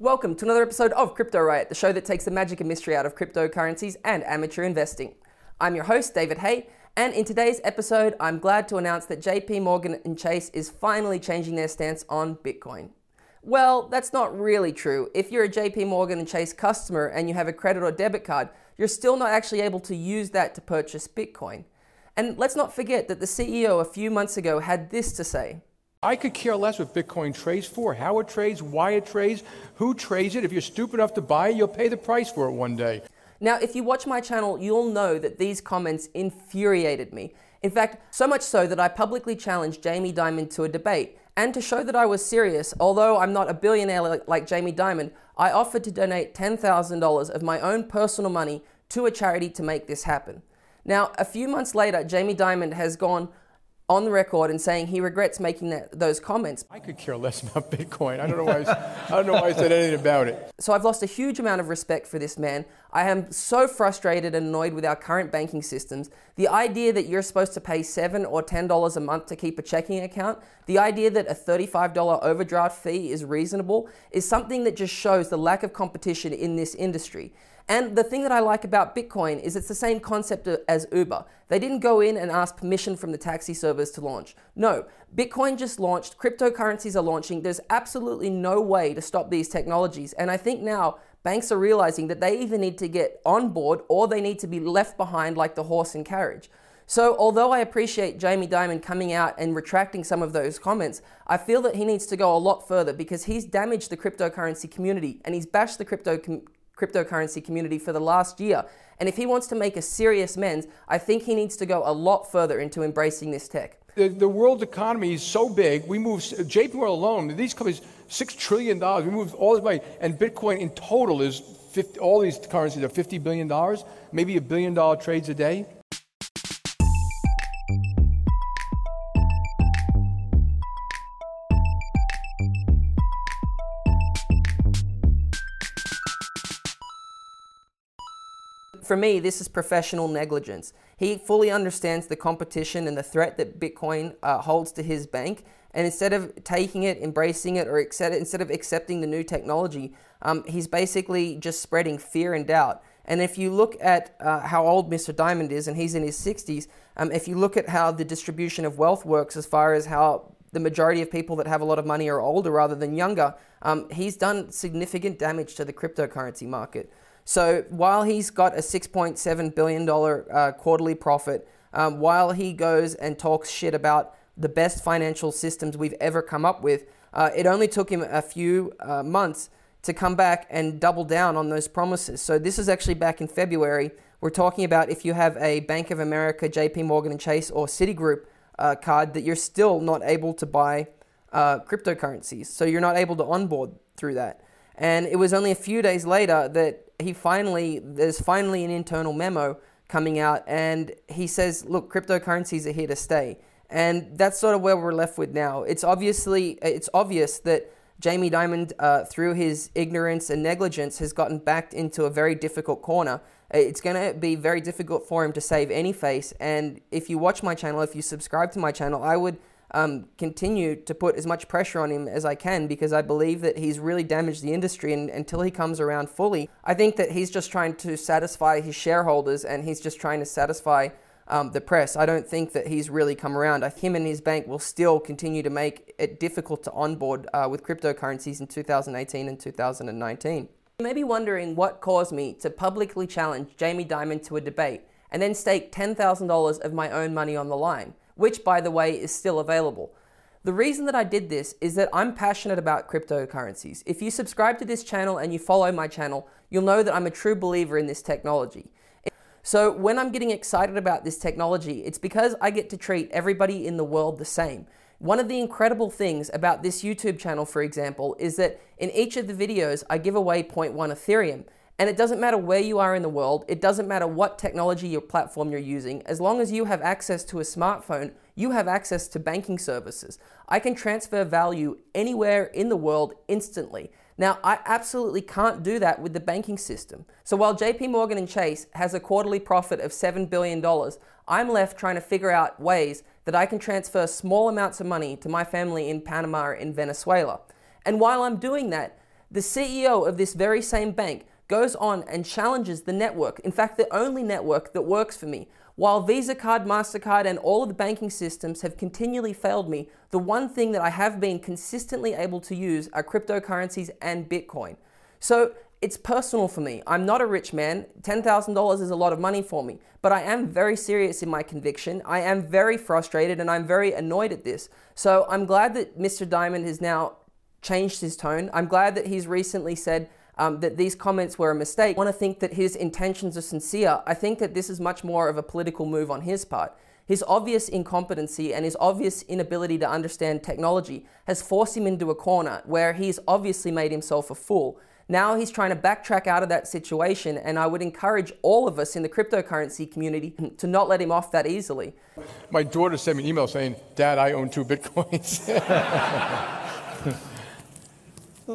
Welcome to another episode of Crypto Riot, the show that takes the magic and mystery out of cryptocurrencies and amateur investing. I'm your host, David Hay, and in today's episode, I'm glad to announce that JP Morgan and Chase is finally changing their stance on Bitcoin. Well, that's not really true. If you're a JP Morgan and Chase customer and you have a credit or debit card, you're still not actually able to use that to purchase Bitcoin. And let's not forget that the CEO a few months ago had this to say. I could care less what Bitcoin trades for, how it trades, why it trades, who trades it. If you're stupid enough to buy it, you'll pay the price for it one day. Now, if you watch my channel, you'll know that these comments infuriated me. In fact, so much so that I publicly challenged Jamie Dimon to a debate. And to show that I was serious, although I'm not a billionaire like Jamie Dimon, I offered to donate $10,000 of my own personal money to a charity to make this happen. Now, a few months later, Jamie Dimon has gone on the record and saying he regrets making that, those comments. I could care less about Bitcoin. I don't know why I, I don't know why I said anything about it. So I've lost a huge amount of respect for this man. I am so frustrated and annoyed with our current banking systems. The idea that you're supposed to pay seven or ten dollars a month to keep a checking account, the idea that a $35 overdraft fee is reasonable, is something that just shows the lack of competition in this industry. And the thing that I like about Bitcoin is it's the same concept as Uber. They didn't go in and ask permission from the taxi service to launch. No, Bitcoin just launched, cryptocurrencies are launching. There's absolutely no way to stop these technologies. And I think now banks are realizing that they either need to get on board or they need to be left behind like the horse and carriage. So, although I appreciate Jamie Dimon coming out and retracting some of those comments, I feel that he needs to go a lot further because he's damaged the cryptocurrency community and he's bashed the crypto com- cryptocurrency community for the last year. And if he wants to make a serious amends, I think he needs to go a lot further into embracing this tech. The, the world economy is so big. We move JP Morgan alone. These companies, six trillion dollars. We move all this money, and Bitcoin in total is 50, all these currencies are fifty billion dollars, maybe a billion dollar trades a day. For me, this is professional negligence. He fully understands the competition and the threat that Bitcoin uh, holds to his bank. And instead of taking it, embracing it, or accept, instead of accepting the new technology, um, he's basically just spreading fear and doubt. And if you look at uh, how old Mr. Diamond is, and he's in his 60s, um, if you look at how the distribution of wealth works as far as how the majority of people that have a lot of money are older rather than younger, um, he's done significant damage to the cryptocurrency market. So while he's got a $6.7 billion uh, quarterly profit, um, while he goes and talks shit about the best financial systems we've ever come up with, uh, it only took him a few uh, months to come back and double down on those promises. So this is actually back in February. We're talking about if you have a Bank of America, JP Morgan and Chase, or Citigroup uh, card, that you're still not able to buy uh, cryptocurrencies. So you're not able to onboard through that. And it was only a few days later that he finally, there's finally an internal memo coming out, and he says, look, cryptocurrencies are here to stay. And that's sort of where we're left with now. It's obviously, it's obvious that Jamie Dimon, uh, through his ignorance and negligence, has gotten backed into a very difficult corner. It's going to be very difficult for him to save any face. And if you watch my channel, if you subscribe to my channel, I would um, continue to put as much pressure on him as I can because I believe that he's really damaged the industry. And until he comes around fully, I think that he's just trying to satisfy his shareholders and he's just trying to satisfy um, the press. I don't think that he's really come around. Him and his bank will still continue to make it difficult to onboard uh, with cryptocurrencies in 2018 and 2019. You may be wondering what caused me to publicly challenge Jamie Dimon to a debate and then stake $10,000 of my own money on the line which, by the way, is still available. The reason that I did this is that I'm passionate about cryptocurrencies. If you subscribe to this channel and you follow my channel, you'll know that I'm a true believer in this technology. So when I'm getting excited about this technology, it's because I get to treat everybody in the world the same. One of the incredible things about this YouTube channel, for example, is that in each of the videos, I give away 0.1 Ethereum. And it doesn't matter where you are in the world, it doesn't matter what technology or platform you're using, as long as you have access to a smartphone, you have access to banking services. I can transfer value anywhere in the world instantly. Now, I absolutely can't do that with the banking system. So while JP Morgan and Chase has a quarterly profit of $7 billion, I'm left trying to figure out ways that I can transfer small amounts of money to my family in Panama in Venezuela. And while I'm doing that, The CEO of this very same bank goes on and challenges the network, in fact, the only network that works for me. While Visa card, MasterCard, and all of the banking systems have continually failed me, the one thing that I have been consistently able to use are cryptocurrencies and Bitcoin. So it's personal for me. I'm not a rich man. $10,000 is a lot of money for me, but I am very serious in my conviction. I am very frustrated and I'm very annoyed at this. So I'm glad that Mr. Diamond has now changed his tone. I'm glad that he's recently said um, that these comments were a mistake. I want to think that his intentions are sincere. I think that this is much more of a political move on his part. His obvious incompetency and his obvious inability to understand technology has forced him into a corner where he's obviously made himself a fool. Now he's trying to backtrack out of that situation, and I would encourage all of us in the cryptocurrency community to not let him off that easily. My daughter sent me an email saying, Dad, I own two bitcoins.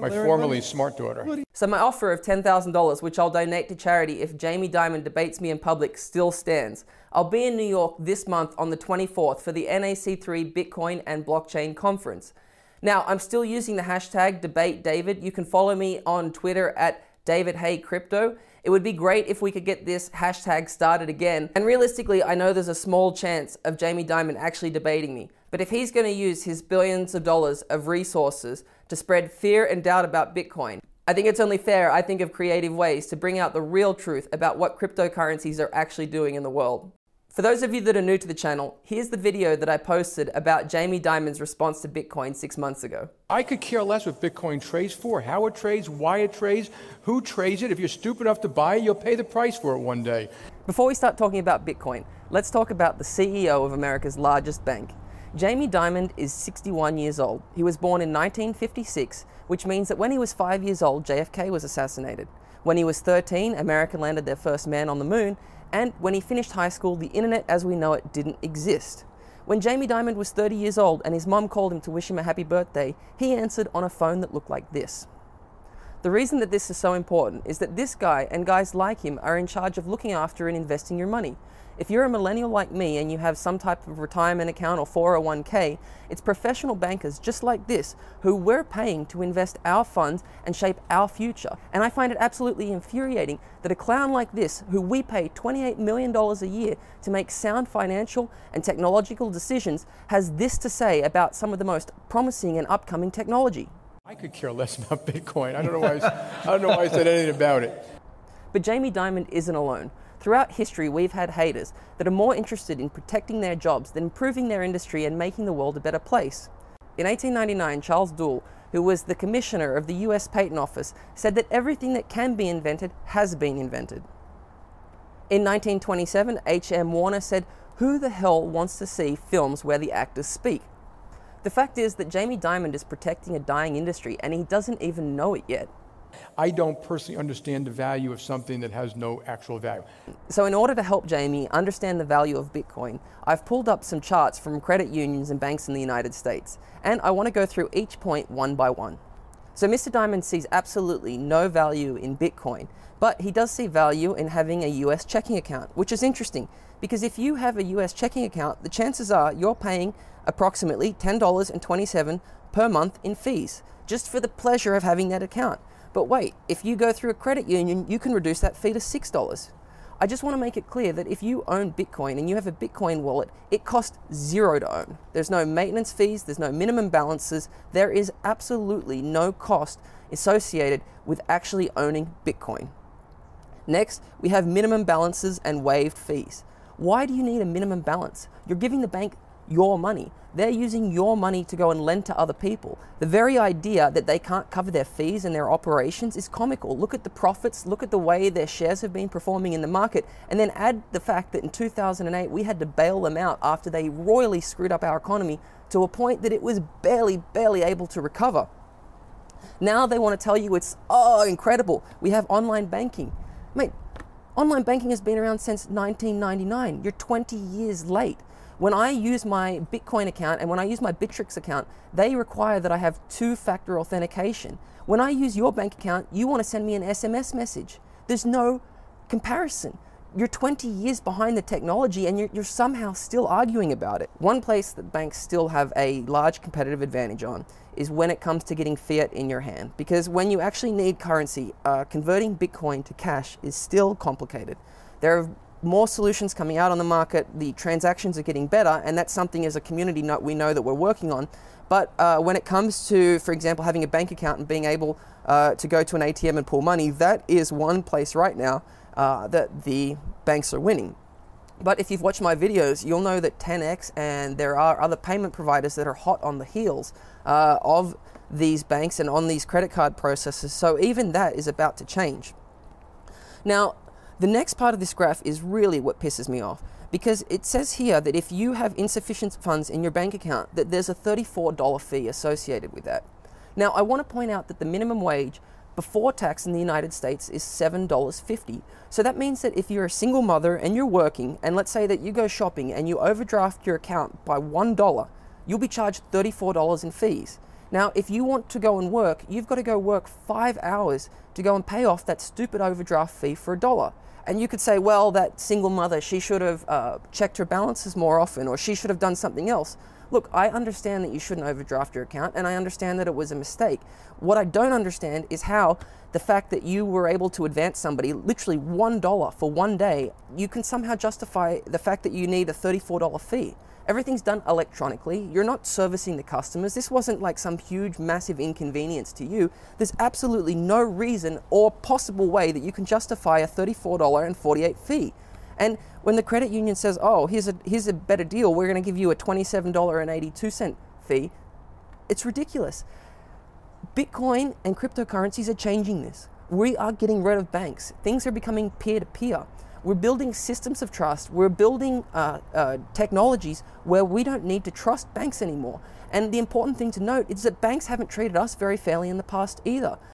my formerly smart daughter. So my offer of $10,000, which I'll donate to charity if Jamie Dimon debates me in public, still stands. I'll be in New York this month on the 24th for the NAC3 Bitcoin and Blockchain Conference. Now, I'm still using the hashtag DebateDavid. You can follow me on Twitter at David Hay Crypto. It would be great if we could get this hashtag started again. And realistically, I know there's a small chance of Jamie Dimon actually debating me. But if he's going to use his billions of dollars of resources to spread fear and doubt about Bitcoin, I think it's only fair I think of creative ways to bring out the real truth about what cryptocurrencies are actually doing in the world. For those of you that are new to the channel, here's the video that I posted about Jamie Dimon's response to Bitcoin six months ago. I could care less what Bitcoin trades for, how it trades, why it trades, who trades it. If you're stupid enough to buy it, you'll pay the price for it one day. Before we start talking about Bitcoin, let's talk about the CEO of America's largest bank. Jamie Diamond is 61 years old. He was born in 1956, which means that when he was five years old, JFK was assassinated. When he was 13, America landed their first man on the moon, and when he finished high school, the internet as we know it didn't exist. When Jamie Diamond was 30 years old and his mum called him to wish him a happy birthday, he answered on a phone that looked like this. The reason that this is so important is that this guy and guys like him are in charge of looking after and investing your money. If you're a millennial like me and you have some type of retirement account or 401k, it's professional bankers just like this who we're paying to invest our funds and shape our future. And I find it absolutely infuriating that a clown like this, who we pay $28 million a year to make sound financial and technological decisions, has this to say about some of the most promising and upcoming technology. I could care less about Bitcoin. I don't know why I, I don't know why I said anything about it. But Jamie Dimon isn't alone. Throughout history, we've had haters that are more interested in protecting their jobs than improving their industry and making the world a better place. In 1899, Charles Duell, who was the commissioner of the US Patent Office, said that everything that can be invented has been invented. In 1927, H.M. Warner said, Who the hell wants to see films where the actors speak? The fact is that Jamie Dimon is protecting a dying industry and he doesn't even know it yet. I don't personally understand the value of something that has no actual value. So, in order to help Jamie understand the value of Bitcoin, I've pulled up some charts from credit unions and banks in the United States, and I want to go through each point one by one. So, Mr. Diamond sees absolutely no value in Bitcoin, but he does see value in having a US checking account, which is interesting because if you have a US checking account, the chances are you're paying approximately $10.27 per month in fees just for the pleasure of having that account. But wait, if you go through a credit union, you can reduce that fee to $6. I just want to make it clear that if you own Bitcoin and you have a Bitcoin wallet, it costs zero to own. There's no maintenance fees, there's no minimum balances, there is absolutely no cost associated with actually owning Bitcoin. Next, we have minimum balances and waived fees. Why do you need a minimum balance? You're giving the bank your money. They're using your money to go and lend to other people. The very idea that they can't cover their fees and their operations is comical. Look at the profits, look at the way their shares have been performing in the market, and then add the fact that in 2008 we had to bail them out after they royally screwed up our economy to a point that it was barely, barely able to recover. Now they want to tell you it's, oh, incredible. We have online banking. Mate, online banking has been around since 1999. You're 20 years late. When I use my Bitcoin account and when I use my Bittrex account, they require that I have two factor authentication. When I use your bank account, you want to send me an SMS message. There's no comparison. you're 20 years behind the technology and you're, you're, somehow still arguing about it. One place that banks still have a large competitive advantage on is when it comes to getting fiat in your hand. Because when you actually need currency, uh, converting Bitcoin to cash is still complicated. There more solutions coming out on the market, the transactions are getting better, and that's something as a community we know that we're working on. But uh, when it comes to, for example, having a bank account and being able uh, to go to an ATM and pull money, that is one place right now uh, that the banks are winning. But if you've watched my videos, you'll know that TenX and there are other payment providers that are hot on the heels uh, of these banks and on these credit card processes. So even that is about to change. Now, the next part of this graph is really what pisses me off because it says here that if you have insufficient funds in your bank account, that there's a $34 fee associated with that. Now, I want to point out that the minimum wage before tax in the United States is $7.50. So that means that if you're a single mother and you're working, and let's say that you go shopping and you overdraft your account by $1, you'll be charged $34 in fees. Now, if you want to go and work, you've got to go work five hours to go and pay off that stupid overdraft fee for a dollar. And you could say, well, that single mother, she should have uh, checked her balances more often, or she should have done something else. Look, I understand that you shouldn't overdraft your account, and I understand that it was a mistake. What I don't understand is how the fact that you were able to advance somebody literally $1 for one day, you can somehow justify the fact that you need a $34 fee. Everything's done electronically. You're not servicing the customers. This wasn't like some huge, massive inconvenience to you. There's absolutely no reason or possible way that you can justify a $34.48 fee. And when the credit union says, oh, here's a, here's a better deal, we're going to give you a $27.82 fee, it's ridiculous. Bitcoin and cryptocurrencies are changing this. We are getting rid of banks. Things are becoming peer to peer. We're building systems of trust. We're building uh, uh, technologies where we don't need to trust banks anymore. And the important thing to note is that banks haven't treated us very fairly in the past either.